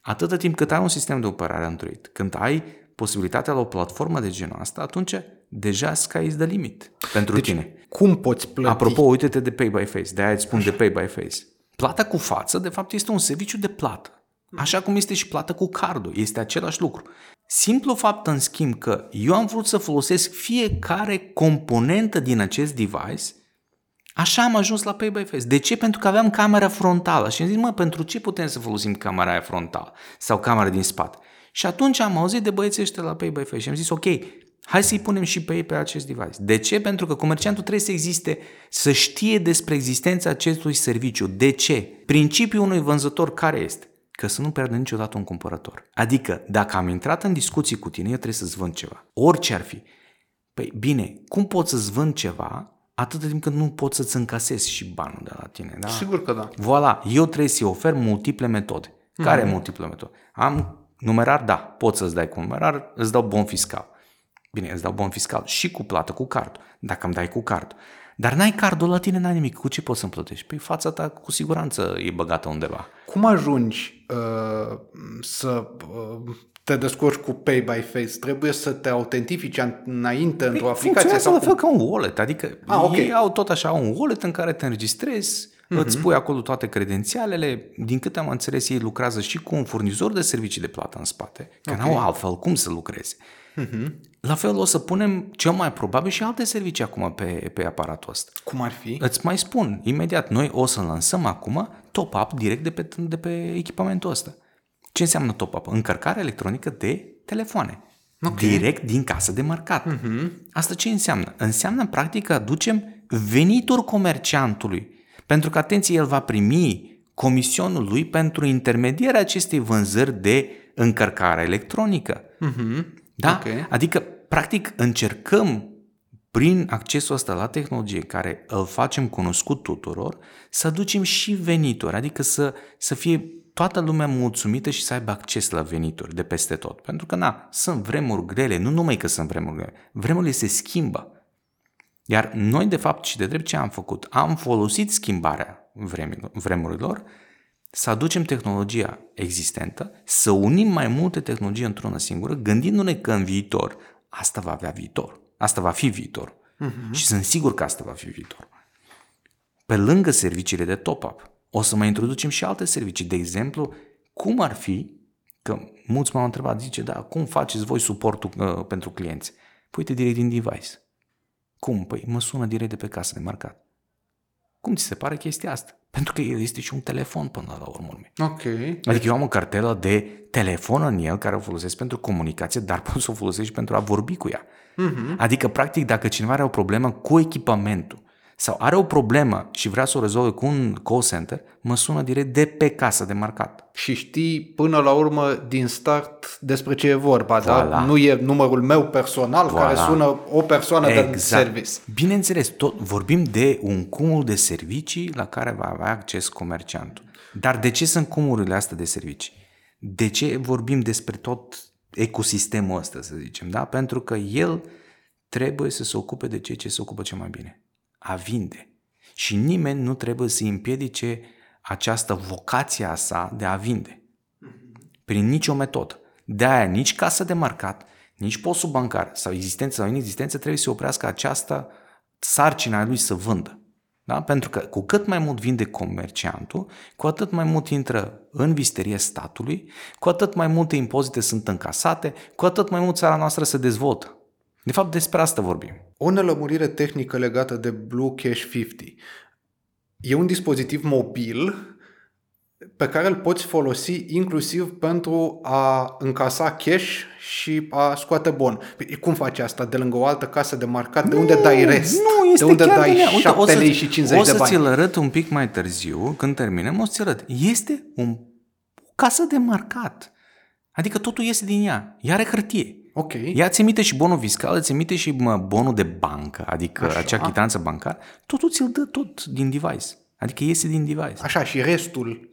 Speaker 3: Atâta timp cât ai un sistem de operare Android, când ai posibilitatea la o platformă de genul asta, atunci deja sky is the limit pentru
Speaker 2: deci,
Speaker 3: tine.
Speaker 2: cum poți plăti?
Speaker 3: Apropo, uite-te de Pay by Face, de-aia îți spun de Pay by Face. Plata cu față, de fapt, este un serviciu de plată. Așa cum este și plată cu cardul, este același lucru. Simplu fapt, în schimb, că eu am vrut să folosesc fiecare componentă din acest device, așa am ajuns la Pay by Face. De ce? Pentru că aveam camera frontală și am zis, mă, pentru ce putem să folosim camera aia frontală sau camera din spate? Și atunci am auzit de băieții ăștia la Pay by Face și am zis, ok, hai să-i punem și pe ei pe acest device. De ce? Pentru că comerciantul trebuie să existe, să știe despre existența acestui serviciu. De ce? Principiul unui vânzător care este? Că să nu pierdă niciodată un cumpărător. Adică, dacă am intrat în discuții cu tine, eu trebuie să-ți vând ceva. Orice ar fi. Păi bine, cum pot să-ți vând ceva atâta timp cât nu pot să-ți încasezi și banul de la tine? Da?
Speaker 2: Sigur că da.
Speaker 3: Voilà, eu trebuie să-i ofer multiple metode. Care
Speaker 2: Mhm.
Speaker 3: mm-hmm. multiple metode? Am numerar, da, poți să-ți dai cu numerar, îți dau bon fiscal. Bine, îți dau bon fiscal și cu plată cu card, dacă îmi dai cu card. Dar n-ai cardul la tine, n-ai nimic. Cu ce poți să-mi plătești? Păi fața ta cu siguranță e băgată undeva.
Speaker 2: Cum ajungi uh, să uh, te descurci cu Pay by Face? Trebuie să te autentifici an- înainte într-o aplicație?
Speaker 3: Funcționează
Speaker 2: Sau
Speaker 3: la
Speaker 2: cum?
Speaker 3: fel ca un wallet, adică
Speaker 2: Ah, ok.
Speaker 3: ei au tot așa un wallet în care te înregistrezi,
Speaker 2: Mhm.
Speaker 3: mm-hmm. îți pui acolo toate credențialele, din câte am înțeles ei lucrează și cu un furnizor de servicii de plată în spate, că okay. n-au altfel cum să lucreze.
Speaker 2: Mhm.
Speaker 3: La fel o să punem cel mai probabil și alte servicii acum pe, pe aparatul ăsta.
Speaker 2: Cum ar fi?
Speaker 3: Îți mai spun, imediat, noi o să lansăm acum top-up direct de pe, de pe echipamentul ăsta. Ce înseamnă top-up? Încărcare electronică de telefoane. Okay. Direct din casă de marcat. Uh-huh. Asta ce înseamnă? Înseamnă, practic, că aducem venituri comerciantului. Pentru că, atenție, el va primi comisionul lui pentru intermedierea acestei vânzări de încărcare electronică. Uh-huh. Da?
Speaker 2: Ok.
Speaker 3: Adică, practic, încercăm prin accesul ăsta la tehnologie care îl facem cunoscut tuturor, să aducem și venituri, adică să, să fie toată lumea mulțumită și să aibă acces la venituri de peste tot. Pentru că, na, sunt vremuri grele, nu numai că sunt vremuri grele, vremurile se schimbă. Iar noi, de fapt, și de drept ce am făcut? Am folosit schimbarea vremilor- vremurilor să aducem tehnologia existentă, să unim mai multe tehnologii într-una singură, gândindu-ne că în viitor asta va avea viitor. Asta va fi viitor. Uh-huh. Și sunt sigur că asta va fi viitor. Pe lângă serviciile de top-up, o să mai introducem și alte servicii. De exemplu, cum ar fi, că mulți m-au întrebat, zice, da, cum faceți voi suportul uh, pentru clienți? Păi uite direct din device. Cum? Păi mă sună direct de pe casă de marcat. Cum ți se pare chestia asta? Pentru că el este și un telefon până la urmă.
Speaker 2: Ok.
Speaker 3: Adică eu am o cartelă de telefon în el care o folosesc pentru comunicație, dar pot să o folosesc și pentru a vorbi cu ea. Uh-huh. Adică, practic, dacă cineva are o problemă cu echipamentul sau are o problemă și vrea să o rezolve cu un call center, mă sună direct de pe casă de marcat.
Speaker 2: Și știi până la urmă din start despre ce e vorba,
Speaker 3: Voilà.
Speaker 2: da? Nu e numărul meu personal
Speaker 3: Voilà.
Speaker 2: care sună o persoană de service.
Speaker 3: Bineînțeles, tot, vorbim de un cumul de servicii la care va avea acces comerciantul. Dar de ce sunt cumurile astea de servicii? De ce vorbim despre tot ecosistemul ăsta, să zicem, da? Pentru că el trebuie să se ocupe de ceea ce se ocupă cel mai bine. A vinde. Și nimeni nu trebuie să împiedice această vocație a sa de a vinde. Prin nicio metodă. De aia nici casă de marcat, nici postul bancar sau existență sau inexistență trebuie să oprească această sarcina a lui să vândă. Da? Pentru că cu cât mai mult vinde comerciantul, cu atât mai mult intră în visterie statului, cu atât mai multe impozite sunt încasate, cu atât mai mult țara noastră se dezvoltă. De fapt, despre asta vorbim.
Speaker 2: O nelămurire tehnică legată de Blue Cash 50. E un dispozitiv mobil pe care îl poți folosi inclusiv pentru a încasa cash și a scoate bon. Păi, cum faci asta? De lângă o altă casă de marcat? De unde dai rest?
Speaker 3: Nu, este
Speaker 2: de unde
Speaker 3: chiar
Speaker 2: dai
Speaker 3: din ea. Uite,
Speaker 2: 7
Speaker 3: o să,
Speaker 2: lei și 50
Speaker 3: o
Speaker 2: de
Speaker 3: să
Speaker 2: bani?
Speaker 3: ți-l arăt un pic mai târziu, când terminăm, o să ți arăt. Este un, o casă de marcat. Adică totul iese din ea. Ea are hârtie.
Speaker 2: Ok.
Speaker 3: Ea îți emite și bonul fiscal, îți emite și mă, bonul de bancă, adică
Speaker 2: Așa.
Speaker 3: acea chitanță bancară. Totul ți-l dă tot din device. Adică iese din device.
Speaker 2: Așa, și restul,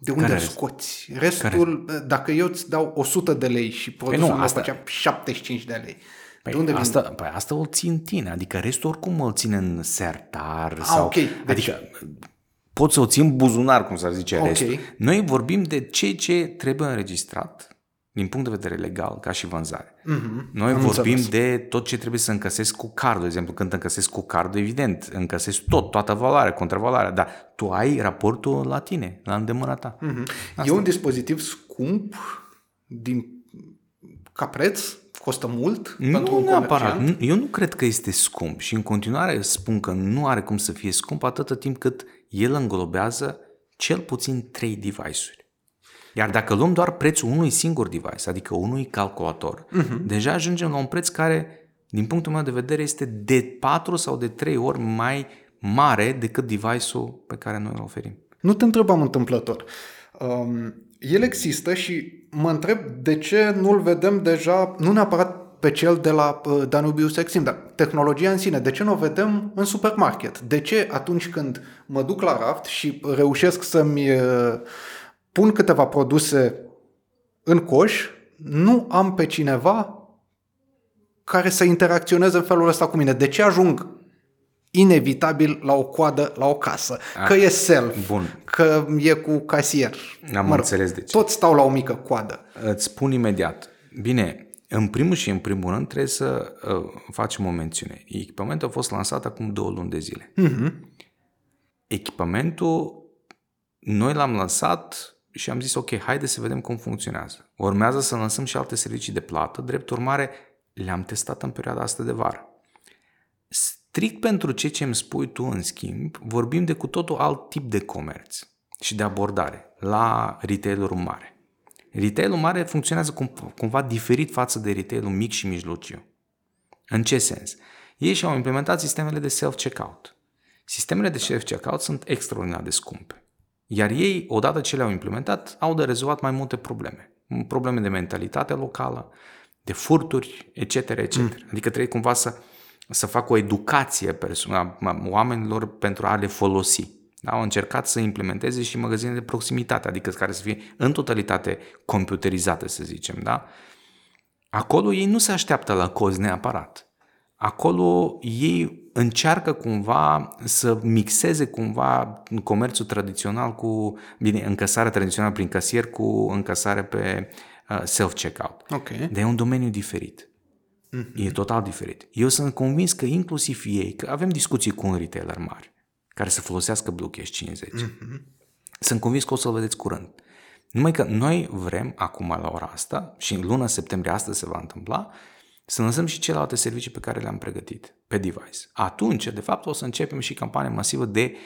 Speaker 2: de unde
Speaker 3: Care
Speaker 2: îl
Speaker 3: rest?
Speaker 2: scoți? Restul, dacă eu îți dau 100 de lei și produsul
Speaker 3: nu,
Speaker 2: meu
Speaker 3: asta-
Speaker 2: făcea 75 de lei,
Speaker 3: Păi
Speaker 2: de unde vin?
Speaker 3: asta, păi asta o țin tine, adică restul oricum îl țin în sertar
Speaker 2: Ah,
Speaker 3: sau...
Speaker 2: ok. Deci-
Speaker 3: Adică poți să o țin în buzunar, cum s-ar zice
Speaker 2: Ok.
Speaker 3: restul. Noi vorbim de ce ce trebuie înregistrat din punct de vedere legal, ca și vânzare.
Speaker 2: Mhm.
Speaker 3: Noi
Speaker 2: Am
Speaker 3: vorbim
Speaker 2: înțeles.
Speaker 3: de tot ce trebuie să încăsezi cu cardul. De exemplu, când încăsezi cu cardul, evident, încăsezi tot, toată valoarea, contravaloarea, dar tu ai raportul la tine, la îndemâna ta.
Speaker 2: Mhm. E un dispozitiv scump din ca preț? Costă mult pentru
Speaker 3: Nu
Speaker 2: un
Speaker 3: neapărat.
Speaker 2: comerciant?
Speaker 3: Nu- Eu nu cred că este scump și în continuare spun că nu are cum să fie scump atâta timp cât el înglobează cel puțin trei device-uri. Iar dacă luăm doar prețul unui singur device, adică unui calculator, uh-huh. deja ajungem la un preț care, din punctul meu de vedere, este de 4 sau de 3 ori mai mare decât device-ul pe care noi îl oferim.
Speaker 2: Nu te întrebam întâmplător. Um, el există și mă întreb de ce nu-l vedem deja, nu neapărat pe cel de la uh, Danubius Exim, dar tehnologia în sine, de ce nu o vedem în supermarket? De ce atunci când mă duc la raft și reușesc să-mi uh, pun câteva produse în coș, nu am pe cineva care să interacționeze în felul ăsta cu mine? De ce ajung inevitabil la o coadă la o casă. Ah, că e self,
Speaker 3: bun.
Speaker 2: că e cu casier.
Speaker 3: Am mă rog, înțeles de ce.
Speaker 2: Tot stau la o mică coadă.
Speaker 3: Îți spun imediat. Bine, în primul și în primul rând trebuie să uh, facem o mențiune. Echipamentul a fost lansat acum două luni de zile. Uh-huh. Echipamentul, noi l-am lansat și am zis, ok, haide să vedem cum funcționează. Urmează să lansăm și alte servicii de plată. Drept urmare, le-am testat în perioada asta de vară. Strict pentru ce ce îmi spui tu, în schimb, vorbim de cu totul alt tip de comerț și de abordare la retailul mare. Retailul mare funcționează cum, cumva diferit față de retailul mic și mijlociu. În ce sens? Ei și-au implementat sistemele de self-checkout. Sistemele de self-checkout sunt extraordinar de scumpe. Iar ei, odată ce le-au implementat, au de rezolvat mai multe probleme. Probleme de mentalitate locală, de furturi, etc., etc. Mm. Adică trebuie cumva să să facă o educație persoana, oamenilor pentru a le folosi. Da? Au încercat să implementeze și magazine de proximitate, adică care să fie în totalitate computerizate, să zicem. Da? Acolo ei nu se așteaptă la cozi neapărat. Acolo ei încearcă cumva să mixeze cumva comerțul tradițional cu, bine, încăsarea tradițională prin casier cu încăsare pe uh, self-checkout.
Speaker 2: Okay.
Speaker 3: Dar e un domeniu diferit. Mm-hmm. E total diferit. Eu sunt convins că inclusiv ei, că avem discuții cu un retailer mare care să folosească Bluecash 50. Mm-hmm. Sunt convins că o să-l vedeți curând. Numai că noi vrem, acum la ora asta, și în luna septembrie asta se va întâmpla, să lansăm și celelalte servicii pe care le-am pregătit pe device. Atunci, de fapt, o să începem și campania masivă de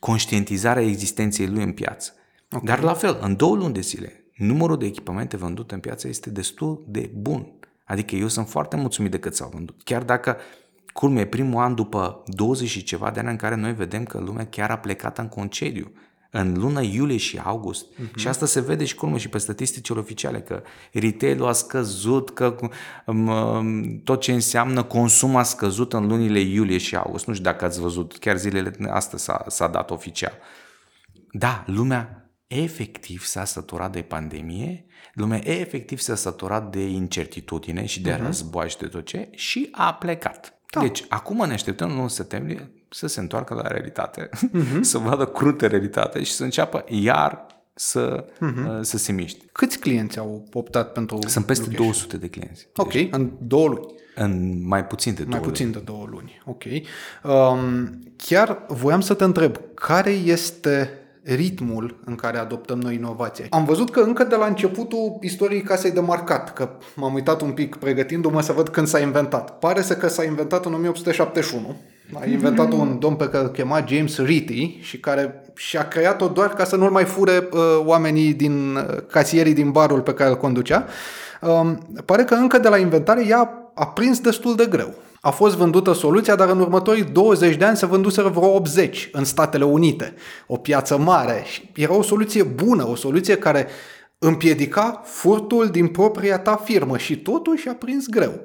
Speaker 3: conștientizare a existenței lui în piață. Okay. Dar la fel, în două luni de zile, numărul de echipamente vândute în piață este destul de bun. Adică eu sunt foarte mulțumit de cât s-au vândut. Chiar dacă, culme, e primul an după 20 și ceva de ani în care noi vedem că lumea chiar a plecat în concediu în luna iulie și august. Uh-huh. Și asta se vede și culme și pe statisticile oficiale, că retail a scăzut, că um, um, tot ce înseamnă consum a scăzut în lunile iulie și august. Nu știu dacă ați văzut, chiar zilele astea s-a, s-a dat oficial. Da, lumea efectiv s-a săturat de pandemie Lumea efectiv s-a săturat de incertitudine și de uh-huh. război și de tot ce și a plecat. Da. Deci, acum ne așteptăm în septembrie să se întoarcă la realitate, uh-huh. <laughs> să vadă crută realitate și să înceapă iar să, uh-huh. să se miște.
Speaker 2: Câți clienți au optat pentru
Speaker 3: Sunt peste Bluecash? 200 de clienți.
Speaker 2: Ok, deci, în două luni.
Speaker 3: În mai puțin de două
Speaker 2: Mai puțin luni. de două luni, ok. Um, chiar voiam să te întreb, care este ritmul în care adoptăm noi inovația. Am văzut că încă de la începutul istoriei casei de marcat, că m-am uitat un pic pregătindu-mă să văd când s-a inventat. Pare să că s-a inventat în 1871. A inventat un domn pe care îl chema James Ritty și care și-a creat-o doar ca să nu-l mai fure uh, oamenii din uh, casierii din barul pe care îl conducea. Uh, pare că încă de la inventare ea a prins destul de greu. A fost vândută soluția, dar în următorii 20 de ani se vânduseră vreo 80 în Statele Unite. O piață mare. Și era o soluție bună, o soluție care împiedica furtul din propria ta firmă și totuși a prins greu.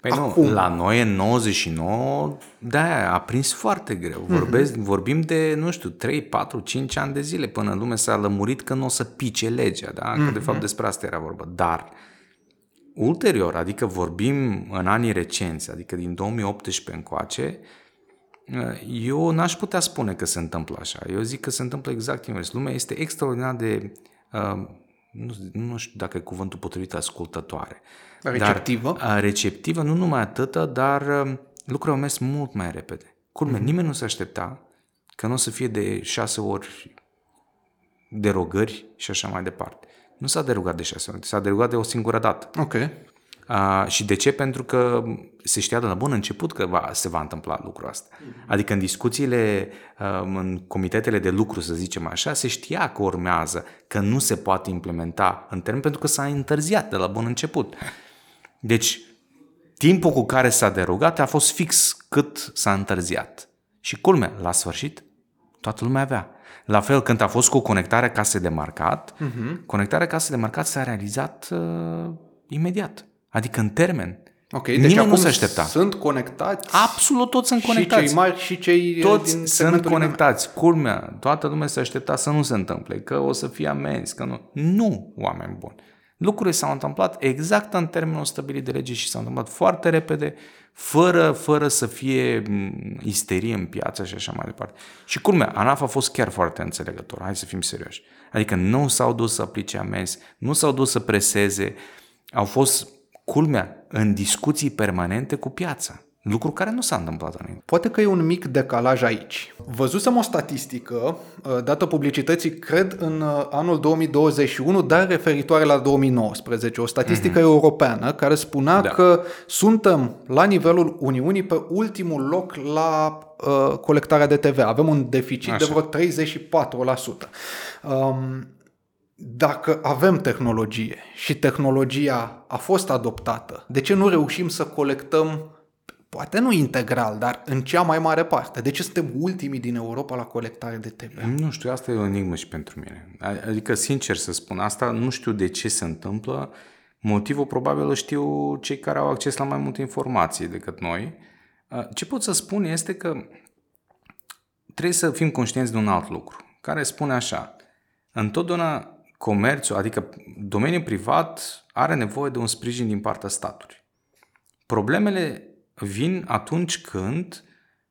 Speaker 3: Păi Acum, nu, la noi în 99, da, a prins foarte greu. Mhm. Vorbesc, uh-huh. Vorbim de, nu știu, 3, 4, 5 ani de zile până lume s-a lămurit că nu o să pice legea, da? Că uh-huh. de fapt mhm. despre asta era vorba. Dar Ulterior, adică vorbim în anii recenți, adică din 2018 încoace, eu n-aș putea spune că se întâmplă așa. Eu zic că se întâmplă exact invers. Lumea este extraordinar de, uh, nu, nu știu dacă e cuvântul potrivit, ascultătoare.
Speaker 2: Receptivă?
Speaker 3: Dar, uh, receptivă, nu numai atâta, dar uh, lucrurile au mers mult mai repede. Culme, mm-hmm. nimeni nu se aștepta că nu o să fie de șase ori derogări și așa mai departe. Nu s-a derugat de șase ori, s-a derugat de o singură dată.
Speaker 2: Ok.
Speaker 3: Uh, și de ce? Pentru că se știa de la bun început că va, se va întâmpla lucrul ăsta. Adică în discuțiile, uh, în comitetele de lucru, să zicem așa, se știa că urmează, că nu se poate implementa în termen pentru că s-a întârziat de la bun început. Deci, timpul cu care s-a derogat a fost fix cât s-a întârziat. Și culmea, la sfârșit, toată lumea avea. La fel, când a fost cu conectarea case de marcat, uh-huh. conectarea case de marcat s-a realizat uh, imediat. Adică în termen.
Speaker 2: Ok, deci
Speaker 3: Nimeni
Speaker 2: acum
Speaker 3: nu se aștepta.
Speaker 2: sunt conectați
Speaker 3: Absolut toți sunt conectați.
Speaker 2: și cei mari și cei uh,
Speaker 3: Toți
Speaker 2: din
Speaker 3: sunt
Speaker 2: segmentul
Speaker 3: conectați. Culmea, toată lumea se aștepta să nu se întâmple, că o să fie amenzi, că nu. Nu, oameni buni. Lucrurile s-au întâmplat exact în termenul stabilit de lege și s-au întâmplat foarte repede, fără, fără să fie m, isterie în piață și așa mai departe. Și culmea, ANAF a fost chiar foarte înțelegător, hai să fim serioși. Adică nu s-au dus să aplice amenzi, nu s-au dus să preseze, au fost, culmea, în discuții permanente cu piața. Lucru care nu s-a întâmplat înainte.
Speaker 2: Poate că e un mic decalaj aici. Văzusem o statistică uh, dată publicității, cred, în uh, anul 2021, dar referitoare la 2019, o statistică mm-hmm. europeană care spunea
Speaker 3: Da.
Speaker 2: că suntem la nivelul Uniunii pe ultimul loc la uh, colectarea de TV. Avem un deficit
Speaker 3: Așa.
Speaker 2: de vreo 34%. Um, dacă avem tehnologie și tehnologia a fost adoptată, de ce nu reușim să colectăm, poate nu integral, dar în cea mai mare parte? De ce suntem ultimii din Europa la colectare de TV?
Speaker 3: Nu știu, asta e o enigmă și pentru mine. Adică, sincer să spun, asta nu știu de ce se întâmplă. Motivul probabil îl știu cei care au acces la mai multe informații decât noi. Ce pot să spun este că trebuie să fim conștienți de un alt lucru, care spune așa, întotdeauna comerțul, adică domeniul privat, are nevoie de un sprijin din partea statului. Problemele vin atunci când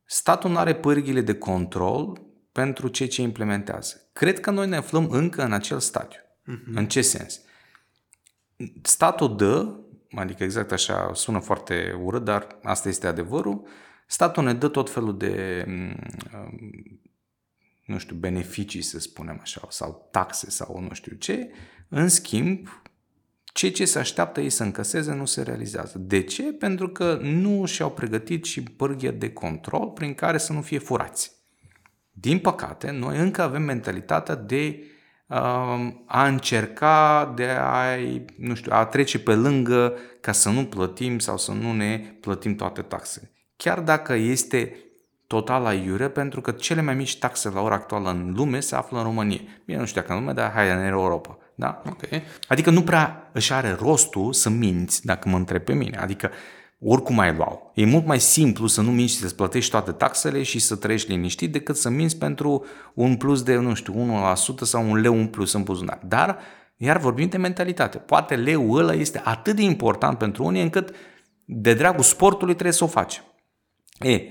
Speaker 3: statul nu are pârghile de control pentru ceea ce implementează. Cred că noi ne aflăm încă în acel stadiu. Uh-huh. În ce sens? Statul dă, adică exact așa sună foarte urât, dar asta este adevărul, statul ne dă tot felul de mm, nu știu, beneficii, să spunem așa, sau taxe sau nu știu ce, în schimb, ce ce se așteaptă ei să încăseze nu se realizează. De ce? Pentru că nu și-au pregătit și pârghia de control prin care să nu fie furați. Din păcate, noi încă avem mentalitatea de uh, a încerca de a, nu știu, a trece pe lângă ca să nu plătim sau să nu ne plătim toate taxele. Chiar dacă este total la iure, pentru că cele mai mici taxe la ora actuală în lume se află în România. Bine, nu știu dacă în lume, dar hai în Europa. Da?
Speaker 2: Ok.
Speaker 3: Adică nu prea își are rostul să minți, dacă mă întreb pe mine. Adică oricum ai luau. E mult mai simplu să nu minți și să-ți plătești toate taxele și să trăiești liniștit decât să minți pentru un plus de, nu știu, 1% sau un leu în plus în buzunar. Dar, iar vorbim de mentalitate. Poate leu ăla este atât de important pentru unii încât de dragul sportului trebuie să o faci. E,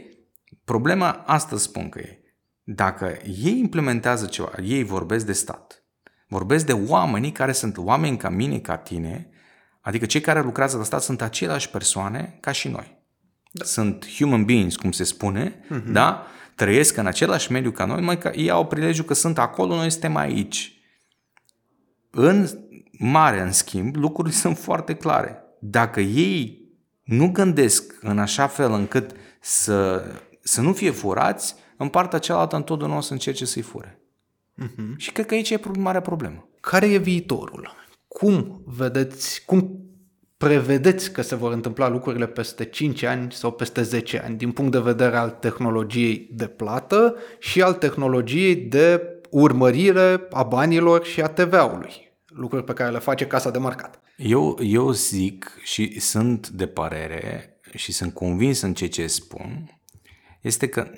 Speaker 3: problema asta spun că e. Dacă ei implementează ceva, ei vorbesc de stat, vorbesc de oamenii care sunt oameni ca mine, ca tine, adică cei care lucrează la stat sunt aceleași persoane ca și noi. Da. Sunt human beings, cum se spune, uh-huh. da? Trăiesc în același mediu ca noi, mai că ei au prilejul că sunt acolo, noi suntem aici. În mare, în schimb, lucrurile <laughs> sunt foarte clare. Dacă ei nu gândesc în așa fel încât să, să nu fie furați, în partea cealaltă întotdeauna o să încerce să-i fure. Uh-huh. Și cred că aici e marea problemă.
Speaker 2: Care e viitorul? Cum vedeți, cum prevedeți că se vor întâmpla lucrurile peste 5 ani sau peste 10 ani, din punct de vedere al tehnologiei de plată și al tehnologiei de urmărire a banilor și a TVA-ului, lucruri pe care le face Casa de Marcat.
Speaker 3: Eu, eu zic și sunt de părere și sunt convins în ceea ce spun, este că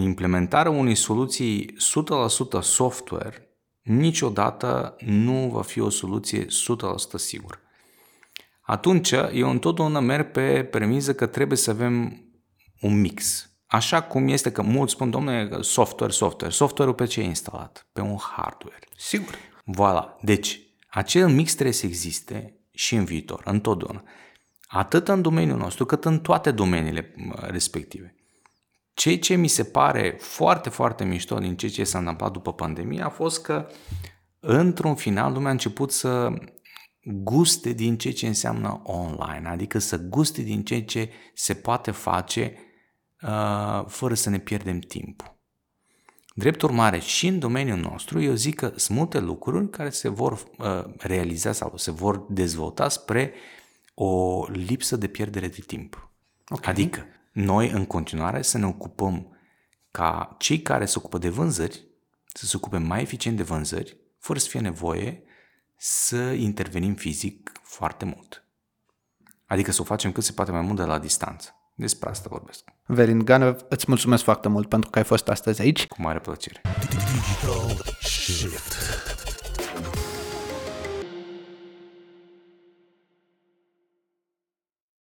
Speaker 3: implementarea unei soluții 100% software niciodată nu va fi o soluție 100% sigură. Atunci, eu întotdeauna merg pe premiză că trebuie să avem un mix. Așa cum este că mulți spun, domnule, software, software. Software-ul pe ce e instalat? Pe un hardware.
Speaker 2: Sigur.
Speaker 3: Voilà. Deci, acel mix trebuie să existe și în viitor, întotdeauna. Atât în domeniul nostru, cât în toate domeniile respective. Ceea ce mi se pare foarte, foarte mișto din ceea ce s-a întâmplat după pandemie a fost că, într-un final, lumea a început să guste din ceea ce înseamnă online, adică să guste din ceea ce se poate face uh, fără să ne pierdem timpul. Drept urmare, și în domeniul nostru, eu zic că sunt multe lucruri care se vor uh, realiza sau se vor dezvolta spre o lipsă de pierdere de timp. Okay. Adică, noi în continuare să ne ocupăm ca cei care se ocupă de vânzări să se ocupe mai eficient de vânzări, fără să fie nevoie să intervenim fizic foarte mult. Adică să o facem cât se poate mai mult de la distanță. Despre asta vorbesc.
Speaker 2: Verin Ganev, îți mulțumesc foarte mult pentru că ai fost astăzi aici.
Speaker 3: Cu mare plăcere.
Speaker 1: Digital shift.